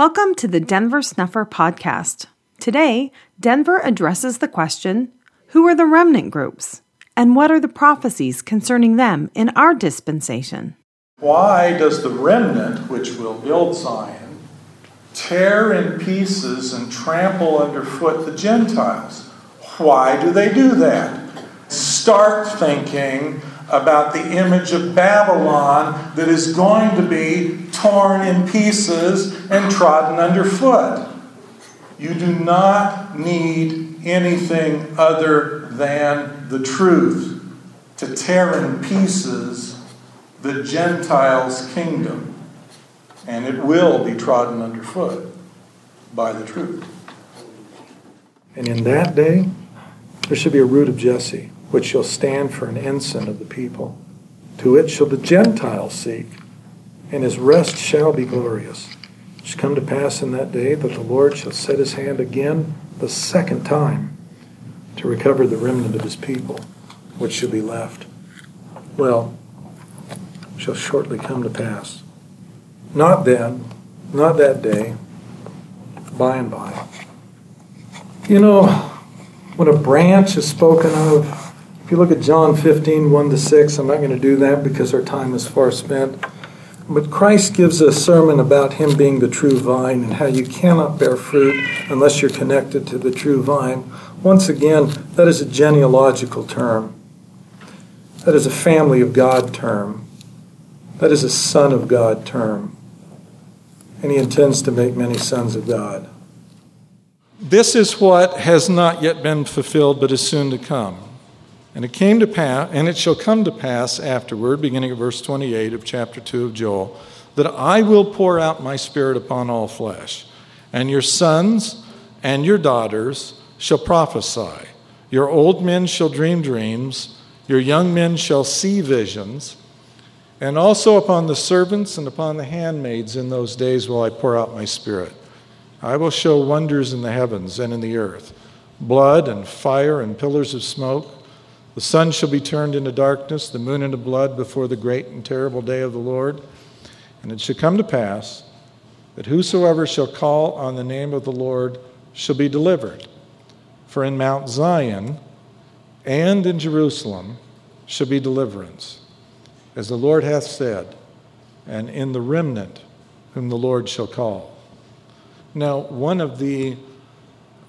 Welcome to the Denver Snuffer podcast. Today, Denver addresses the question Who are the remnant groups? And what are the prophecies concerning them in our dispensation? Why does the remnant, which will build Zion, tear in pieces and trample underfoot the Gentiles? Why do they do that? Start thinking about the image of Babylon that is going to be torn in pieces and trodden underfoot. You do not need anything other than the truth to tear in pieces the Gentiles' kingdom, and it will be trodden underfoot by the truth. And in that day, there should be a root of Jesse which shall stand for an ensign of the people. To it shall the Gentiles seek, and his rest shall be glorious. It shall come to pass in that day that the Lord shall set his hand again the second time to recover the remnant of his people, which shall be left. Well, shall shortly come to pass. Not then, not that day, by and by. You know, when a branch is spoken of if you look at John 15, 1 to 6, I'm not going to do that because our time is far spent. But Christ gives a sermon about him being the true vine and how you cannot bear fruit unless you're connected to the true vine. Once again, that is a genealogical term. That is a family of God term. That is a son of God term. And he intends to make many sons of God. This is what has not yet been fulfilled but is soon to come. And it came to pass, and it shall come to pass afterward, beginning at verse 28 of chapter 2 of Joel, that I will pour out my spirit upon all flesh, and your sons and your daughters shall prophesy. Your old men shall dream dreams, your young men shall see visions, and also upon the servants and upon the handmaids in those days will I pour out my spirit. I will show wonders in the heavens and in the earth blood and fire and pillars of smoke. The sun shall be turned into darkness, the moon into blood before the great and terrible day of the Lord. And it shall come to pass that whosoever shall call on the name of the Lord shall be delivered. For in Mount Zion and in Jerusalem shall be deliverance, as the Lord hath said, and in the remnant whom the Lord shall call. Now, one of the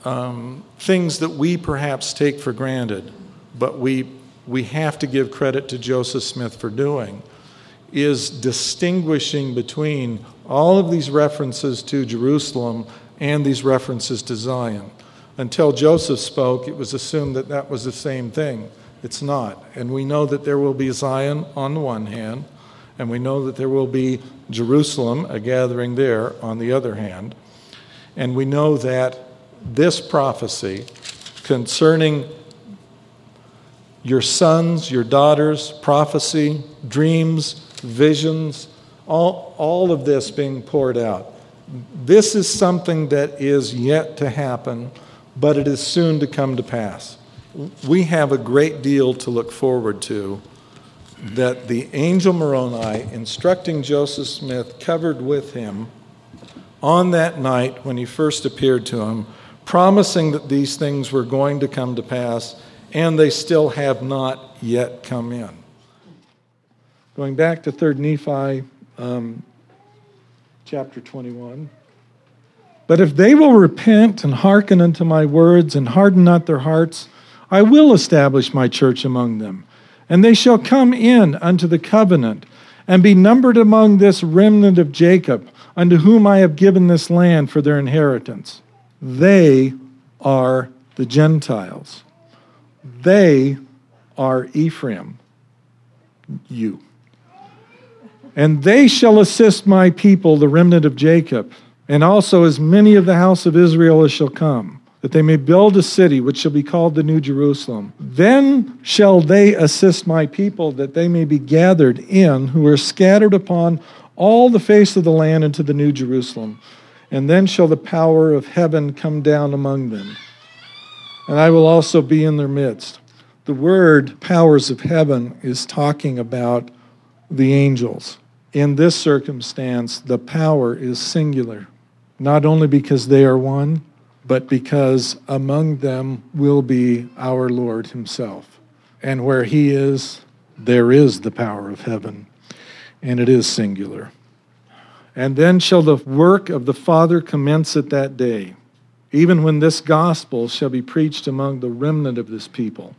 um, things that we perhaps take for granted but we, we have to give credit to Joseph Smith for doing, is distinguishing between all of these references to Jerusalem and these references to Zion. Until Joseph spoke, it was assumed that that was the same thing. It's not. And we know that there will be Zion on the one hand, and we know that there will be Jerusalem, a gathering there, on the other hand. And we know that this prophecy concerning your sons, your daughters, prophecy, dreams, visions, all, all of this being poured out. This is something that is yet to happen, but it is soon to come to pass. We have a great deal to look forward to that the angel Moroni, instructing Joseph Smith, covered with him on that night when he first appeared to him, promising that these things were going to come to pass and they still have not yet come in. Going back to 3rd Nephi um, chapter 21. But if they will repent and hearken unto my words and harden not their hearts, I will establish my church among them. And they shall come in unto the covenant and be numbered among this remnant of Jacob, unto whom I have given this land for their inheritance. They are the Gentiles. They are Ephraim, you. And they shall assist my people, the remnant of Jacob, and also as many of the house of Israel as shall come, that they may build a city which shall be called the New Jerusalem. Then shall they assist my people, that they may be gathered in, who are scattered upon all the face of the land into the New Jerusalem. And then shall the power of heaven come down among them and I will also be in their midst. The word powers of heaven is talking about the angels. In this circumstance, the power is singular. not only because they are one, but because among them will be our Lord Himself. And where He is, there is the power of heaven, and it is singular. And then shall the work of the Father commence at that day, even when this gospel shall be preached among the remnant of this people.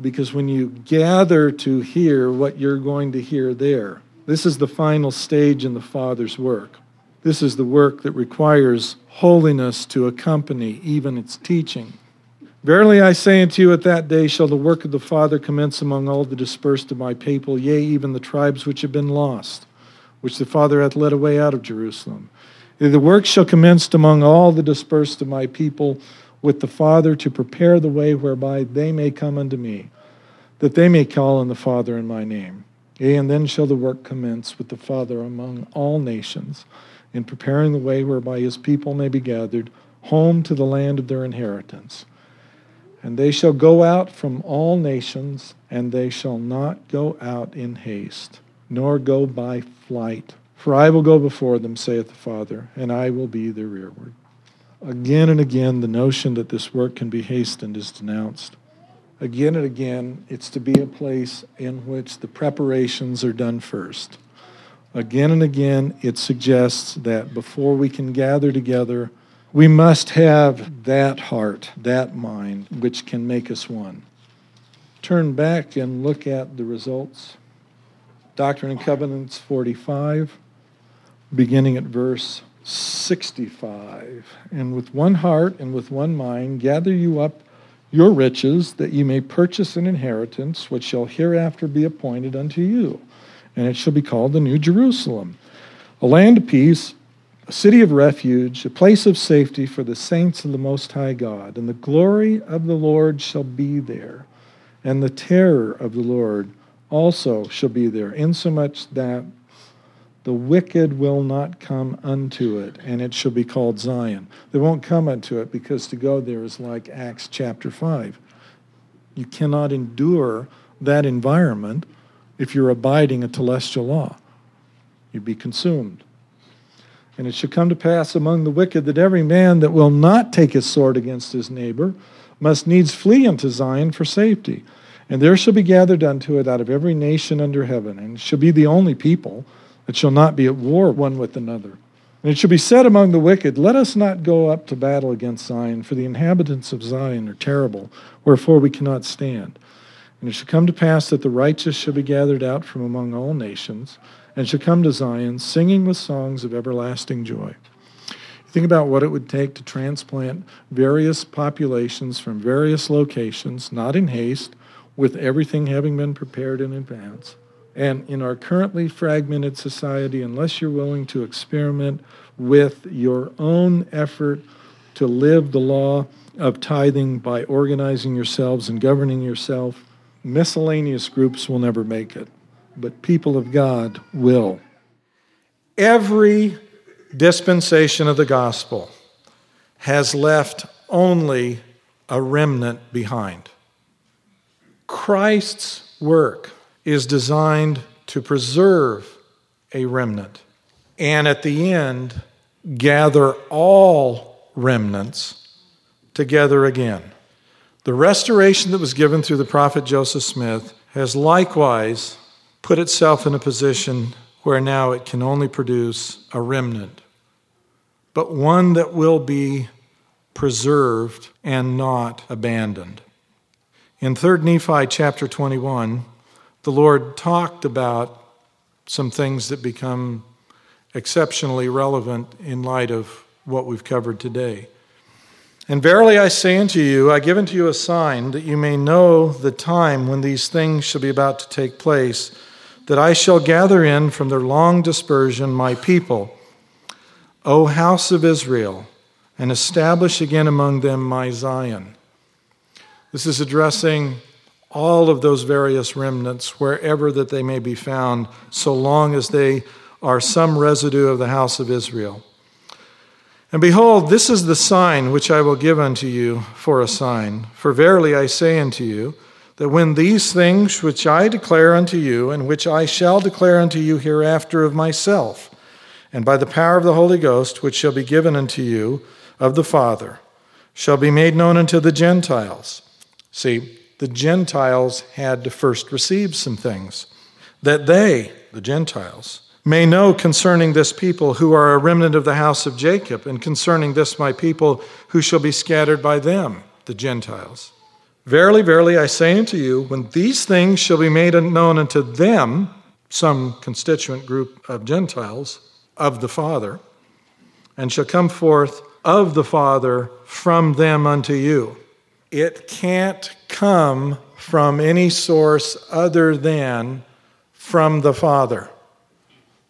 Because when you gather to hear what you're going to hear there, this is the final stage in the Father's work. This is the work that requires holiness to accompany even its teaching. Verily I say unto you, at that day shall the work of the Father commence among all the dispersed of my people, yea, even the tribes which have been lost, which the Father hath led away out of Jerusalem. The work shall commence among all the dispersed of my people with the Father to prepare the way whereby they may come unto me, that they may call on the Father in my name. Yea, and then shall the work commence with the Father among all nations in preparing the way whereby his people may be gathered home to the land of their inheritance. And they shall go out from all nations, and they shall not go out in haste, nor go by flight. For I will go before them, saith the Father, and I will be their rearward. Again and again, the notion that this work can be hastened is denounced. Again and again, it's to be a place in which the preparations are done first. Again and again, it suggests that before we can gather together, we must have that heart, that mind, which can make us one. Turn back and look at the results. Doctrine and Covenants 45, beginning at verse 65. And with one heart and with one mind, gather you up your riches, that you may purchase an inheritance which shall hereafter be appointed unto you and it shall be called the New Jerusalem, a land of peace, a city of refuge, a place of safety for the saints of the Most High God. And the glory of the Lord shall be there, and the terror of the Lord also shall be there, insomuch that the wicked will not come unto it, and it shall be called Zion. They won't come unto it because to go there is like Acts chapter 5. You cannot endure that environment if you're abiding a telestial law. You'd be consumed. And it shall come to pass among the wicked that every man that will not take his sword against his neighbor must needs flee unto Zion for safety. And there shall be gathered unto it out of every nation under heaven, and shall be the only people that shall not be at war one with another. And it shall be said among the wicked, Let us not go up to battle against Zion, for the inhabitants of Zion are terrible, wherefore we cannot stand. And it shall come to pass that the righteous shall be gathered out from among all nations, and shall come to Zion, singing with songs of everlasting joy. Think about what it would take to transplant various populations from various locations, not in haste, with everything having been prepared in advance. And in our currently fragmented society, unless you're willing to experiment with your own effort to live the law of tithing by organizing yourselves and governing yourself, Miscellaneous groups will never make it, but people of God will. Every dispensation of the gospel has left only a remnant behind. Christ's work is designed to preserve a remnant and at the end gather all remnants together again. The restoration that was given through the prophet Joseph Smith has likewise put itself in a position where now it can only produce a remnant, but one that will be preserved and not abandoned. In 3 Nephi chapter 21, the Lord talked about some things that become exceptionally relevant in light of what we've covered today. And verily I say unto you, I give unto you a sign that you may know the time when these things shall be about to take place, that I shall gather in from their long dispersion my people, O house of Israel, and establish again among them my Zion. This is addressing all of those various remnants, wherever that they may be found, so long as they are some residue of the house of Israel. And behold, this is the sign which I will give unto you for a sign. For verily I say unto you, that when these things which I declare unto you, and which I shall declare unto you hereafter of myself, and by the power of the Holy Ghost, which shall be given unto you of the Father, shall be made known unto the Gentiles. See, the Gentiles had to first receive some things, that they, the Gentiles, may know concerning this people who are a remnant of the house of Jacob, and concerning this my people who shall be scattered by them, the Gentiles. Verily, verily, I say unto you, when these things shall be made known unto them, some constituent group of Gentiles, of the Father, and shall come forth of the Father from them unto you. It can't come from any source other than from the Father.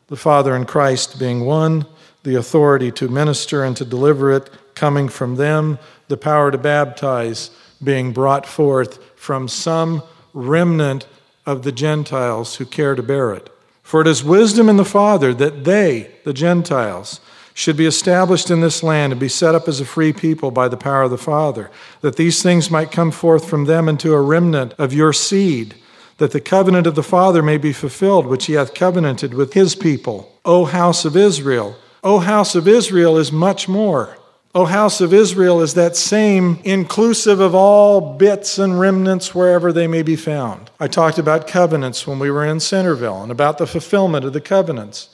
The Father and Christ being one, the authority to minister and to deliver it coming from them, the power to baptize being brought forth from some remnant of the Gentiles who care to bear it. For it is wisdom in the Father that they, the Gentiles, should be established in this land and be set up as a free people by the power of the Father, that these things might come forth from them into a remnant of your seed, that the covenant of the Father may be fulfilled, which he hath covenanted with his people. O house of Israel! O house of Israel is much more. O house of Israel is that same inclusive of all bits and remnants wherever they may be found. I talked about covenants when we were in Centerville and about the fulfillment of the covenants.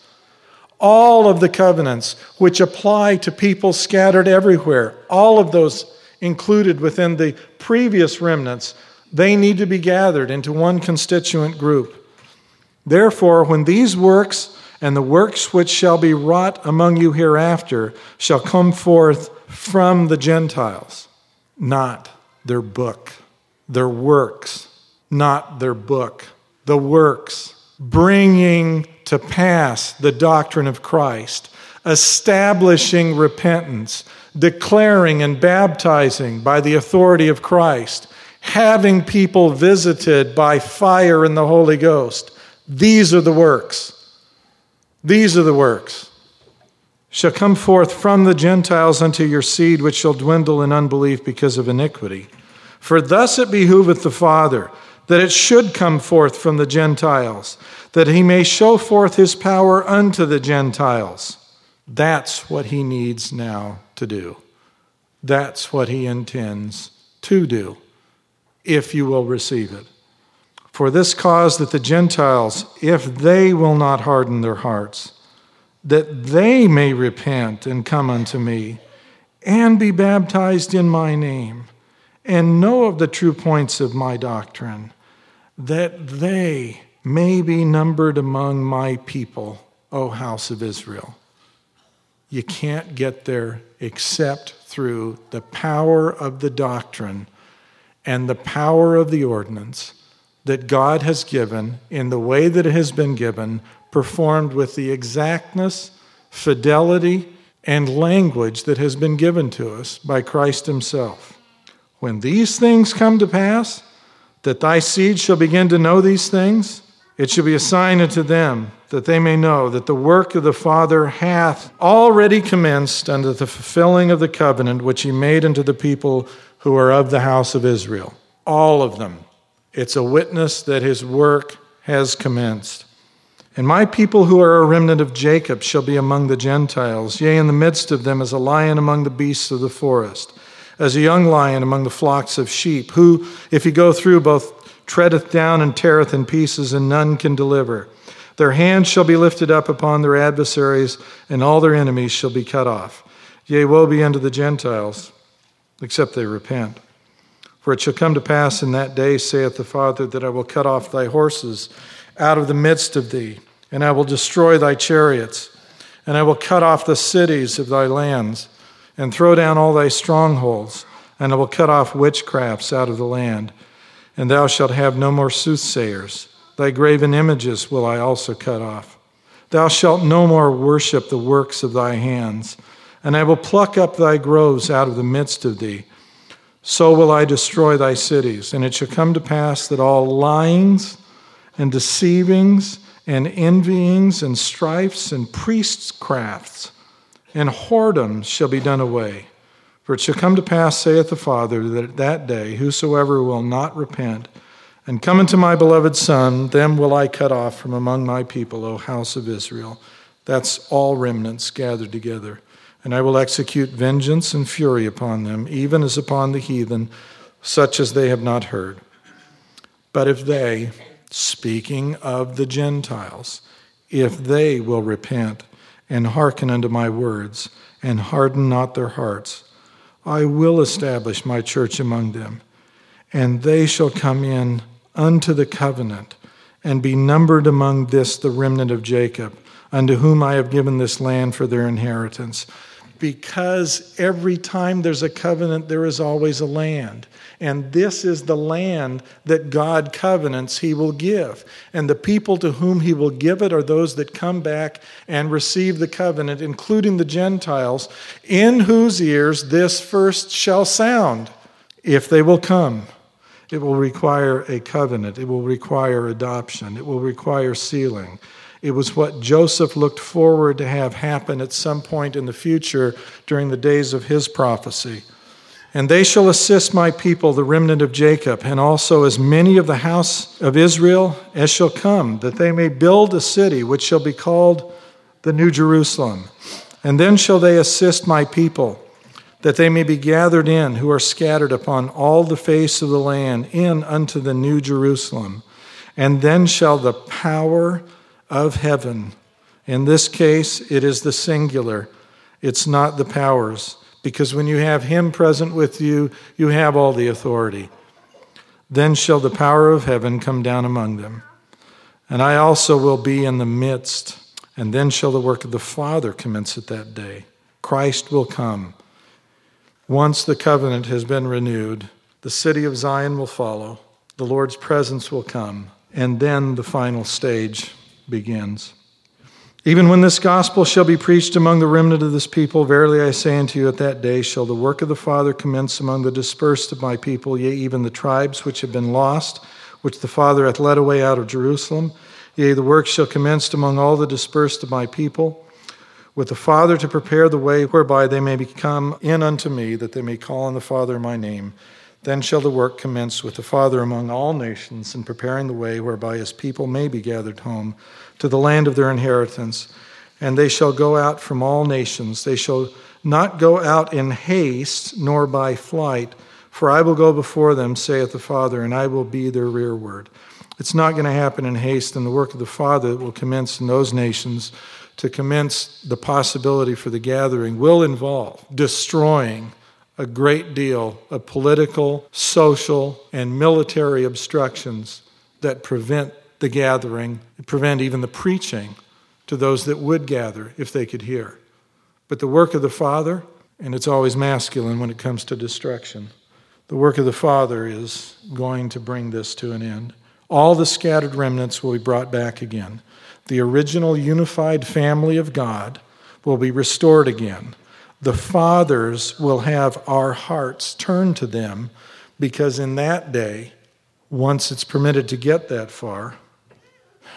All of the covenants which apply to people scattered everywhere, all of those included within the previous remnants, they need to be gathered into one constituent group. Therefore, when these works and the works which shall be wrought among you hereafter shall come forth from the Gentiles, not their book, their works, not their book, the works, bringing to pass the doctrine of Christ, establishing repentance, declaring and baptizing by the authority of Christ, having people visited by fire and the Holy Ghost. These are the works. These are the works. Shall come forth from the Gentiles unto your seed, which shall dwindle in unbelief because of iniquity. For thus it behooveth the Father that it should come forth from the Gentiles, that he may show forth his power unto the Gentiles. That's what he needs now to do. That's what he intends to do, if you will receive it. For this cause that the Gentiles, if they will not harden their hearts, that they may repent and come unto me, and be baptized in my name, and know of the true points of my doctrine, that they may be numbered among my people, O house of Israel. You can't get there except through the power of the doctrine and the power of the ordinance that God has given in the way that it has been given, performed with the exactness, fidelity, and language that has been given to us by Christ Himself. When these things come to pass, that thy seed shall begin to know these things, it shall be a sign unto them that they may know that the work of the Father hath already commenced unto the fulfilling of the covenant which he made unto the people who are of the house of Israel. All of them it's a witness that his work has commenced. And my people who are a remnant of Jacob shall be among the Gentiles, yea, in the midst of them as a lion among the beasts of the forest, as a young lion among the flocks of sheep, who, if he go through, both treadeth down and teareth in pieces, and none can deliver. Their hands shall be lifted up upon their adversaries, and all their enemies shall be cut off. Yea, woe be unto the Gentiles, except they repent. For it shall come to pass in that day, saith the Father, that I will cut off thy horses out of the midst of thee, and I will destroy thy chariots, and I will cut off the cities of thy lands, and throw down all thy strongholds, and I will cut off witchcrafts out of the land, and thou shalt have no more soothsayers. Thy graven images will I also cut off. Thou shalt no more worship the works of thy hands, and I will pluck up thy groves out of the midst of thee so will I destroy thy cities. And it shall come to pass that all lyings and deceivings and envyings and strifes and priestcrafts and whoredoms shall be done away. For it shall come to pass, saith the Father, that at that day whosoever will not repent and come unto my beloved Son, them will I cut off from among my people, O house of Israel. That's all remnants gathered together. And I will execute vengeance and fury upon them, even as upon the heathen, such as they have not heard. But if they, speaking of the Gentiles, if they will repent and hearken unto my words, and harden not their hearts, I will establish my church among them, and they shall come in unto the covenant, and be numbered among this the remnant of Jacob, unto whom I have given this land for their inheritance because every time there's a covenant, there is always a land. And this is the land that God covenants he will give. And the people to whom he will give it are those that come back and receive the covenant, including the Gentiles, in whose ears this first shall sound, if they will come. It will require a covenant, it will require adoption, it will require sealing. It was what Joseph looked forward to have happen at some point in the future during the days of his prophecy. And they shall assist my people, the remnant of Jacob, and also as many of the house of Israel as shall come, that they may build a city which shall be called the New Jerusalem. And then shall they assist my people, that they may be gathered in, who are scattered upon all the face of the land, in unto the New Jerusalem. And then shall the power of heaven. In this case, it is the singular, it's not the powers, because when you have Him present with you, you have all the authority. Then shall the power of heaven come down among them. And I also will be in the midst, and then shall the work of the Father commence at that day. Christ will come. Once the covenant has been renewed, the city of Zion will follow, the Lord's presence will come, and then the final stage begins. Even when this gospel shall be preached among the remnant of this people, verily I say unto you, at that day shall the work of the Father commence among the dispersed of my people, yea, even the tribes which have been lost, which the Father hath led away out of Jerusalem. Yea, the work shall commence among all the dispersed of my people, with the Father to prepare the way whereby they may come in unto me, that they may call on the Father in my name. Then shall the work commence with the Father among all nations in preparing the way whereby his people may be gathered home to the land of their inheritance. And they shall go out from all nations. They shall not go out in haste, nor by flight, for I will go before them, saith the Father, and I will be their rearward. It's not going to happen in haste, and the work of the Father that will commence in those nations to commence the possibility for the gathering will involve destroying a great deal of political, social, and military obstructions that prevent the gathering, prevent even the preaching to those that would gather if they could hear. But the work of the Father, and it's always masculine when it comes to destruction, the work of the Father is going to bring this to an end. All the scattered remnants will be brought back again. The original unified family of God will be restored again the fathers will have our hearts turned to them because in that day, once it's permitted to get that far,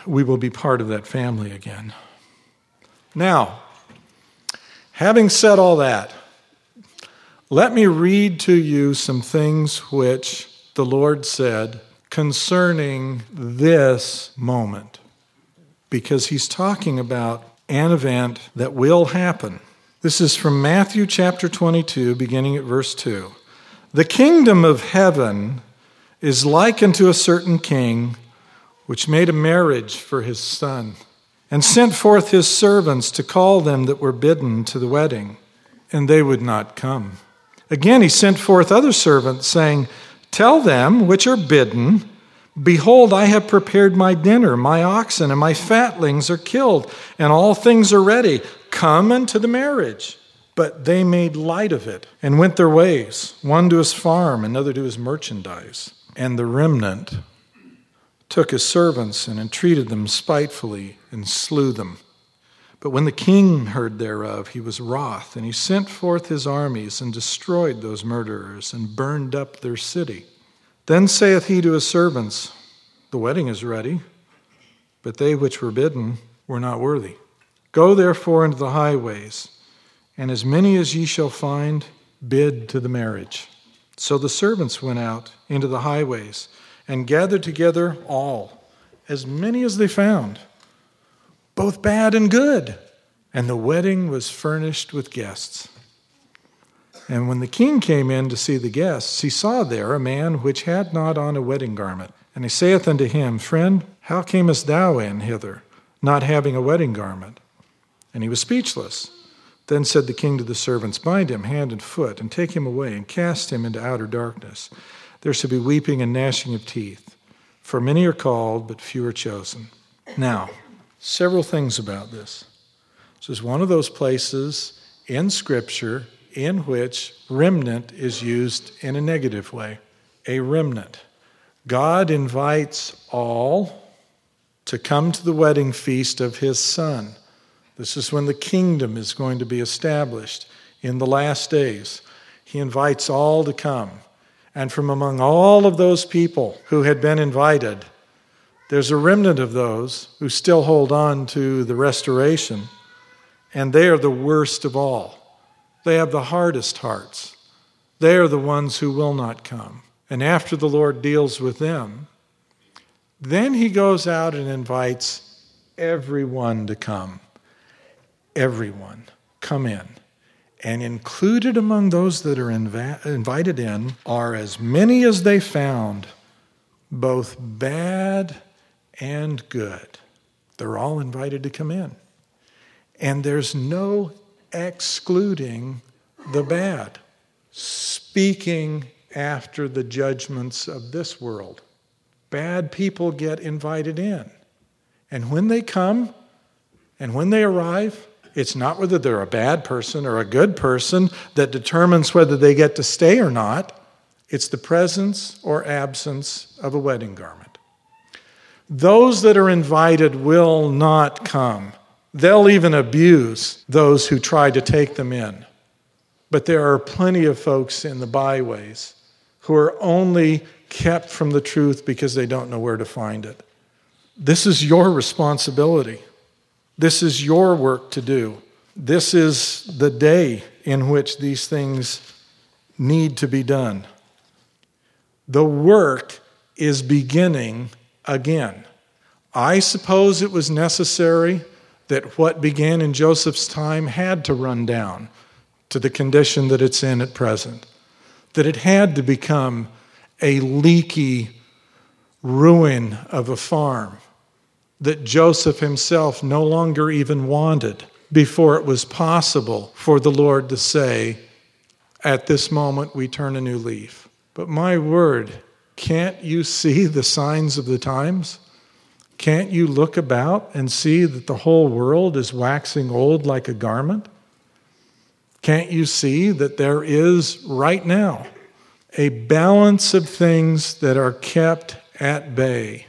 we will be part of that family again. Now, having said all that, let me read to you some things which the Lord said concerning this moment, because He's talking about an event that will happen. This is from Matthew chapter 22, beginning at verse 2. The kingdom of heaven is like unto a certain king which made a marriage for his son, and sent forth his servants to call them that were bidden to the wedding, and they would not come. Again, he sent forth other servants, saying, Tell them which are bidden, Behold, I have prepared my dinner, my oxen and my fatlings are killed, and all things are ready. Come unto the marriage. But they made light of it and went their ways, one to his farm, another to his merchandise. And the remnant took his servants and entreated them spitefully and slew them. But when the king heard thereof, he was wroth, and he sent forth his armies and destroyed those murderers and burned up their city. Then saith he to his servants, The wedding is ready, but they which were bidden were not worthy. Go therefore into the highways, and as many as ye shall find, bid to the marriage. So the servants went out into the highways and gathered together all, as many as they found, both bad and good. And the wedding was furnished with guests. And when the king came in to see the guests, he saw there a man which had not on a wedding garment. And he saith unto him, Friend, how camest thou in hither, not having a wedding garment? And he was speechless. Then said the king to the servants, Bind him hand and foot, and take him away, and cast him into outer darkness. There shall be weeping and gnashing of teeth. For many are called, but few are chosen. Now, several things about this. This is one of those places in Scripture in which remnant is used in a negative way. A remnant. God invites all to come to the wedding feast of his Son. This is when the kingdom is going to be established in the last days. He invites all to come. And from among all of those people who had been invited, there's a remnant of those who still hold on to the restoration, and they are the worst of all. They have the hardest hearts. They are the ones who will not come. And after the Lord deals with them, then he goes out and invites everyone to come. Everyone, come in. And included among those that are inv- invited in are as many as they found, both bad and good. They're all invited to come in. And there's no excluding the bad, speaking after the judgments of this world. Bad people get invited in. And when they come and when they arrive, it's not whether they're a bad person or a good person that determines whether they get to stay or not. It's the presence or absence of a wedding garment. Those that are invited will not come. They'll even abuse those who try to take them in. But there are plenty of folks in the byways who are only kept from the truth because they don't know where to find it. This is your responsibility. This is your work to do. This is the day in which these things need to be done. The work is beginning again. I suppose it was necessary that what began in Joseph's time had to run down to the condition that it's in at present, that it had to become a leaky ruin of a farm that Joseph himself no longer even wanted before it was possible for the Lord to say, At this moment we turn a new leaf. But my word, can't you see the signs of the times? Can't you look about and see that the whole world is waxing old like a garment? Can't you see that there is right now a balance of things that are kept at bay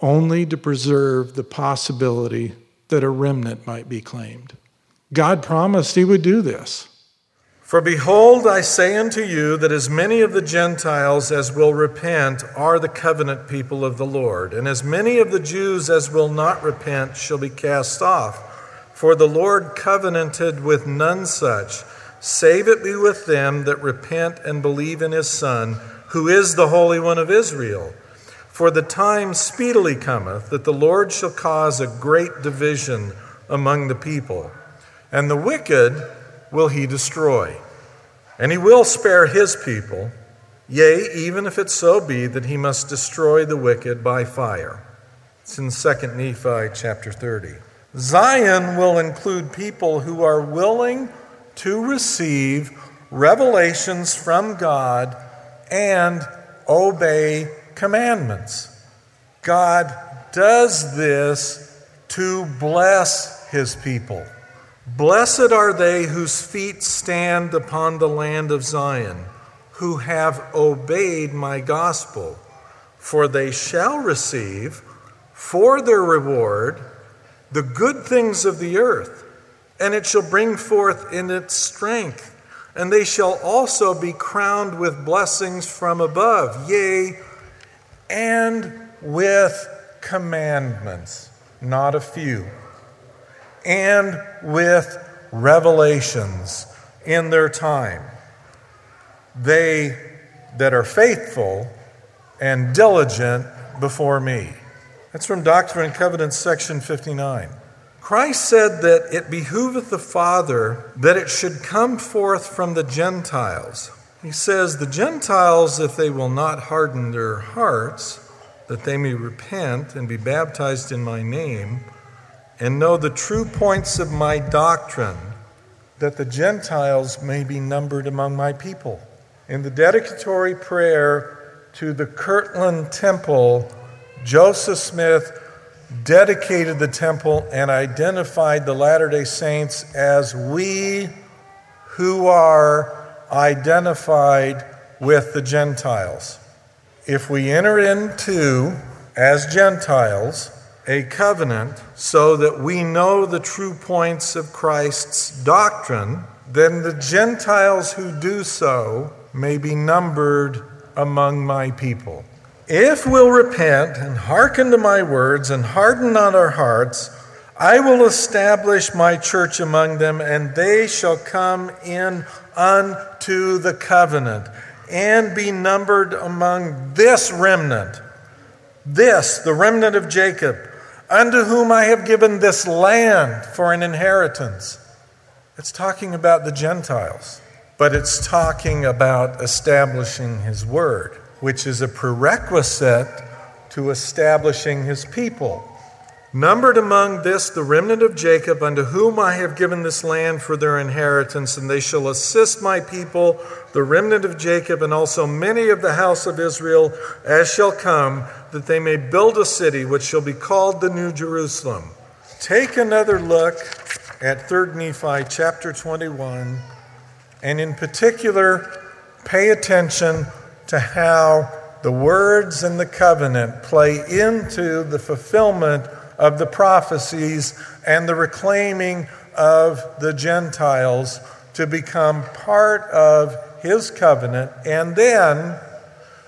only to preserve the possibility that a remnant might be claimed? God promised He would do this. For behold, I say unto you that as many of the Gentiles as will repent are the covenant people of the Lord, and as many of the Jews as will not repent shall be cast off. For the Lord covenanted with none such, save it be with them that repent and believe in his Son, who is the Holy One of Israel. For the time speedily cometh that the Lord shall cause a great division among the people, and the wicked will he destroy. And he will spare his people, yea, even if it so be that he must destroy the wicked by fire. It's in 2 Nephi chapter 30. Zion will include people who are willing to receive revelations from God and obey commandments. God does this to bless his people. Blessed are they whose feet stand upon the land of Zion, who have obeyed my gospel, for they shall receive for their reward the good things of the earth, and it shall bring forth in its strength. And they shall also be crowned with blessings from above, yea, and with commandments, not a few and with revelations in their time. They that are faithful and diligent before me. That's from Doctrine and Covenants, section 59. Christ said that it behooveth the Father that it should come forth from the Gentiles. He says, The Gentiles, if they will not harden their hearts, that they may repent and be baptized in my name, and know the true points of my doctrine, that the Gentiles may be numbered among my people. In the dedicatory prayer to the Kirtland Temple, Joseph Smith dedicated the temple and identified the Latter day Saints as we who are identified with the Gentiles. If we enter into, as Gentiles, a covenant so that we know the true points of Christ's doctrine, then the Gentiles who do so may be numbered among my people. If we'll repent and hearken to my words and harden not our hearts, I will establish my church among them, and they shall come in unto the covenant and be numbered among this remnant. This, the remnant of Jacob, unto whom I have given this land for an inheritance. It's talking about the Gentiles, but it's talking about establishing his word which is a prerequisite to establishing his people. Numbered among this the remnant of Jacob, unto whom I have given this land for their inheritance, and they shall assist my people, the remnant of Jacob, and also many of the house of Israel, as shall come, that they may build a city which shall be called the New Jerusalem. Take another look at 3 Nephi chapter 21, and in particular, pay attention to how the words and the covenant play into the fulfillment of the prophecies and the reclaiming of the Gentiles to become part of his covenant, and then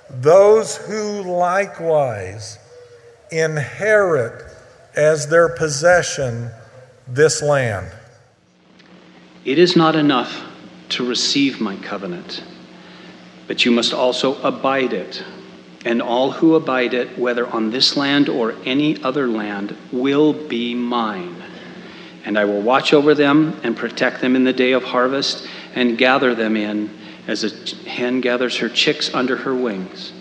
those who likewise inherit as their possession this land. It is not enough to receive my covenant but you must also abide it. And all who abide it, whether on this land or any other land, will be mine. And I will watch over them and protect them in the day of harvest and gather them in as a hen gathers her chicks under her wings.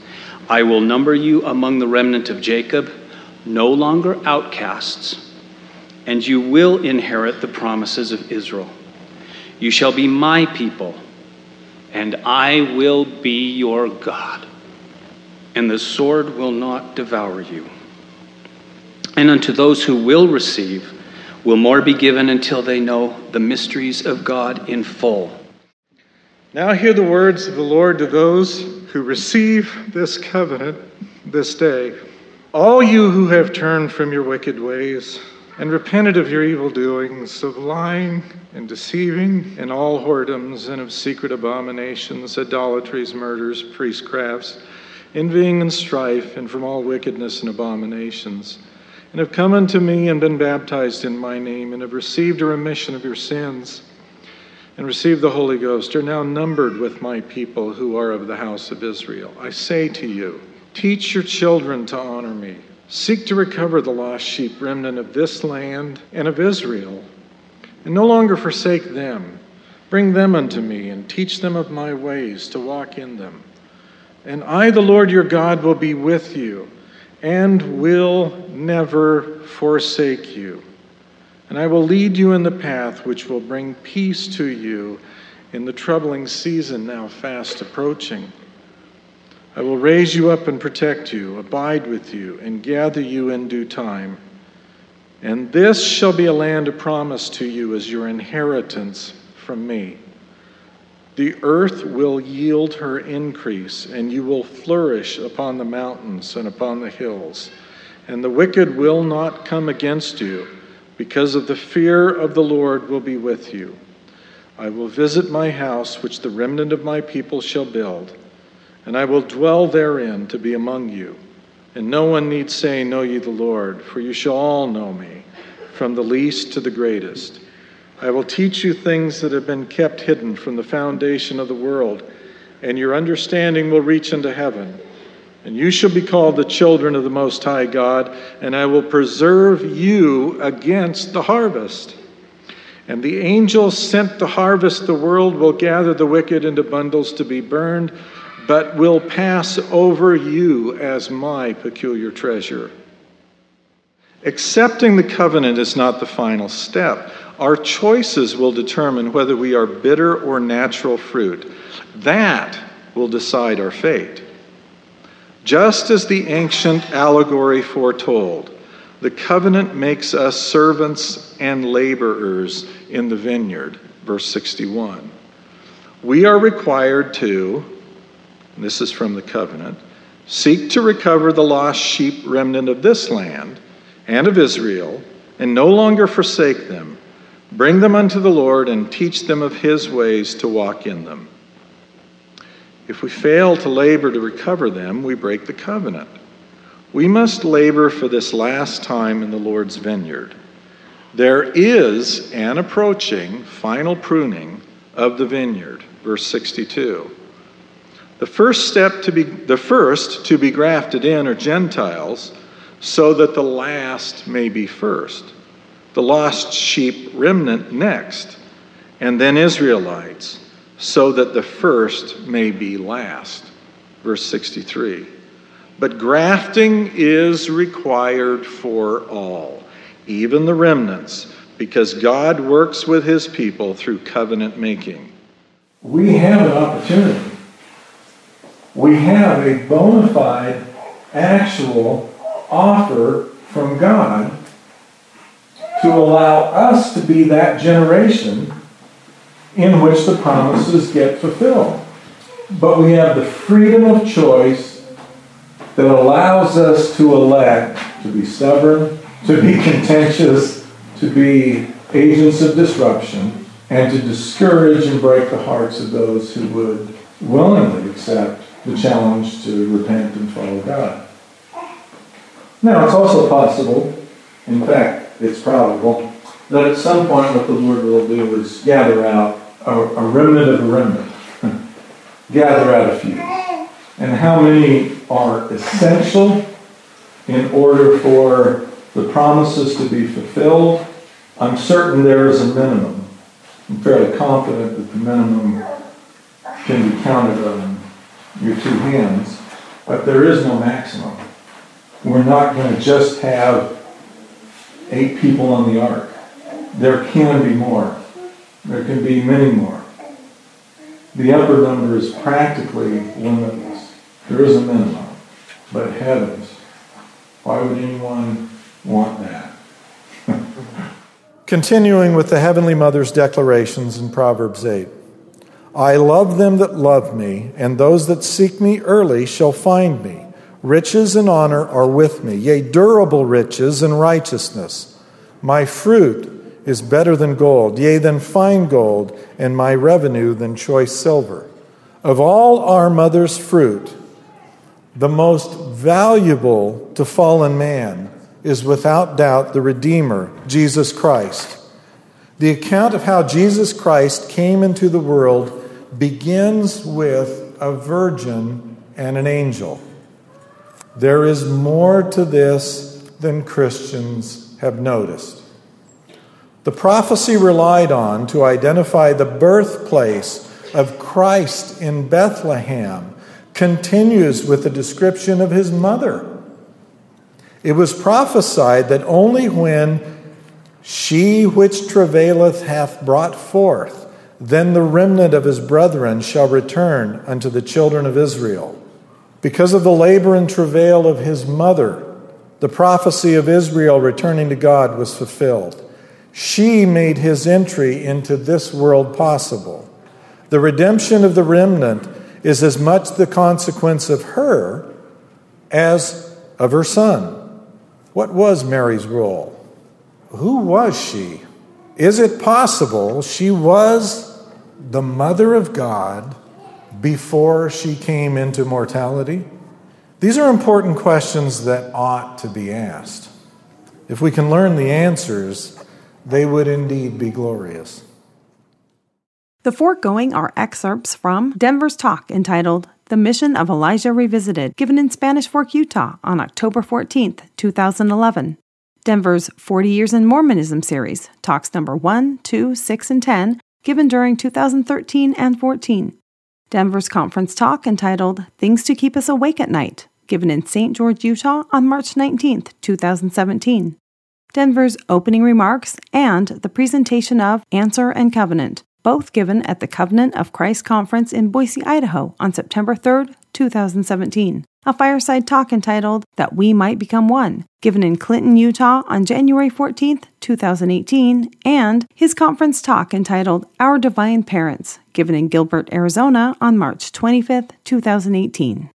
I will number you among the remnant of Jacob, no longer outcasts, and you will inherit the promises of Israel. You shall be my people and I will be your God, and the sword will not devour you. And unto those who will receive, will more be given until they know the mysteries of God in full. Now hear the words of the Lord to those who receive this covenant this day. All you who have turned from your wicked ways, and repented of your evil doings, of lying and deceiving, and all whoredoms, and of secret abominations, idolatries, murders, priestcrafts, envying and strife, and from all wickedness and abominations, and have come unto me and been baptized in my name, and have received a remission of your sins, and received the Holy Ghost, are now numbered with my people who are of the house of Israel. I say to you, teach your children to honor me. Seek to recover the lost sheep remnant of this land and of Israel, and no longer forsake them. Bring them unto me, and teach them of my ways to walk in them. And I, the Lord your God, will be with you, and will never forsake you. And I will lead you in the path which will bring peace to you in the troubling season now fast approaching. I will raise you up and protect you, abide with you, and gather you in due time. And this shall be a land of promise to you as your inheritance from me. The earth will yield her increase, and you will flourish upon the mountains and upon the hills. And the wicked will not come against you, because of the fear of the Lord will be with you. I will visit my house, which the remnant of my people shall build and I will dwell therein to be among you. And no one need say, Know ye the Lord, for you shall all know me, from the least to the greatest. I will teach you things that have been kept hidden from the foundation of the world, and your understanding will reach into heaven. And you shall be called the children of the Most High God, and I will preserve you against the harvest. And the angels sent to harvest the world will gather the wicked into bundles to be burned, but will pass over you as my peculiar treasure. Accepting the covenant is not the final step. Our choices will determine whether we are bitter or natural fruit. That will decide our fate. Just as the ancient allegory foretold, the covenant makes us servants and laborers in the vineyard. Verse 61. We are required to, this is from the covenant, seek to recover the lost sheep remnant of this land and of Israel, and no longer forsake them. Bring them unto the Lord and teach them of his ways to walk in them. If we fail to labor to recover them, we break the covenant. We must labor for this last time in the Lord's vineyard. There is an approaching final pruning of the vineyard, verse 62. The first step to be the first to be grafted in are Gentiles, so that the last may be first. The lost sheep remnant next, and then Israelites so that the first may be last. Verse 63. But grafting is required for all, even the remnants, because God works with his people through covenant making. We have an opportunity. We have a bona fide, actual offer from God to allow us to be that generation in which the promises get fulfilled. But we have the freedom of choice that allows us to elect to be stubborn, to be contentious, to be agents of disruption, and to discourage and break the hearts of those who would willingly accept the challenge to repent and follow God. Now, it's also possible, in fact, it's probable, that at some point what the Lord will do is gather out a, a remnant of a remnant. Gather out a few. And how many are essential in order for the promises to be fulfilled? I'm certain there is a minimum. I'm fairly confident that the minimum can be counted on your two hands, but there is no maximum. We're not going to just have eight people on the ark. There can be more. There can be many more. The upper number is practically limitless. There is a minimum. But heavens, why would anyone want that? Continuing with the Heavenly Mother's declarations in Proverbs 8 I love them that love me, and those that seek me early shall find me. Riches and honor are with me, yea, durable riches and righteousness. My fruit is better than gold, yea, than fine gold, and my revenue than choice silver. Of all our mother's fruit, the most valuable to fallen man is without doubt the Redeemer, Jesus Christ. The account of how Jesus Christ came into the world begins with a virgin and an angel. There is more to this than Christians have noticed. The prophecy relied on to identify the birthplace of Christ in Bethlehem continues with the description of his mother. It was prophesied that only when she which travaileth hath brought forth, then the remnant of his brethren shall return unto the children of Israel. Because of the labor and travail of his mother, the prophecy of Israel returning to God was fulfilled. She made his entry into this world possible. The redemption of the remnant is as much the consequence of her as of her son. What was Mary's role? Who was she? Is it possible she was the mother of God before she came into mortality? These are important questions that ought to be asked. If we can learn the answers, they would indeed be glorious. The foregoing are excerpts from Denver's talk entitled The Mission of Elijah Revisited, given in Spanish Fork, Utah on October 14, 2011. Denver's 40 Years in Mormonism series, talks number 1, 2, 6, and 10, given during 2013 and 14. Denver's conference talk entitled Things to Keep Us Awake at Night, given in St. George, Utah on March 19, 2017. Denver's opening remarks and the presentation of Answer and Covenant, both given at the Covenant of Christ Conference in Boise, Idaho on September 3, 2017. A fireside talk entitled That We Might Become One, given in Clinton, Utah on January 14, 2018, and his conference talk entitled Our Divine Parents, given in Gilbert, Arizona on March 25, 2018.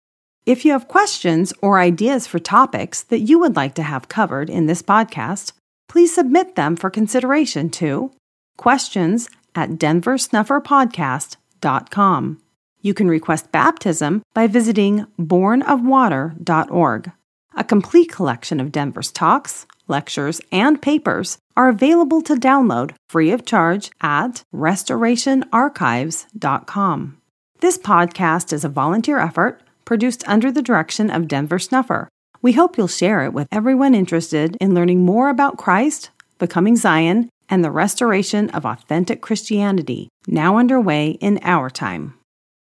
If you have questions or ideas for topics that you would like to have covered in this podcast, please submit them for consideration to questions at denversnufferpodcast.com. You can request baptism by visiting bornofwater.org. A complete collection of Denver's talks, lectures, and papers are available to download free of charge at restorationarchives.com. This podcast is a volunteer effort produced under the direction of Denver Snuffer. We hope you'll share it with everyone interested in learning more about Christ, becoming Zion, and the restoration of authentic Christianity, now underway in our time.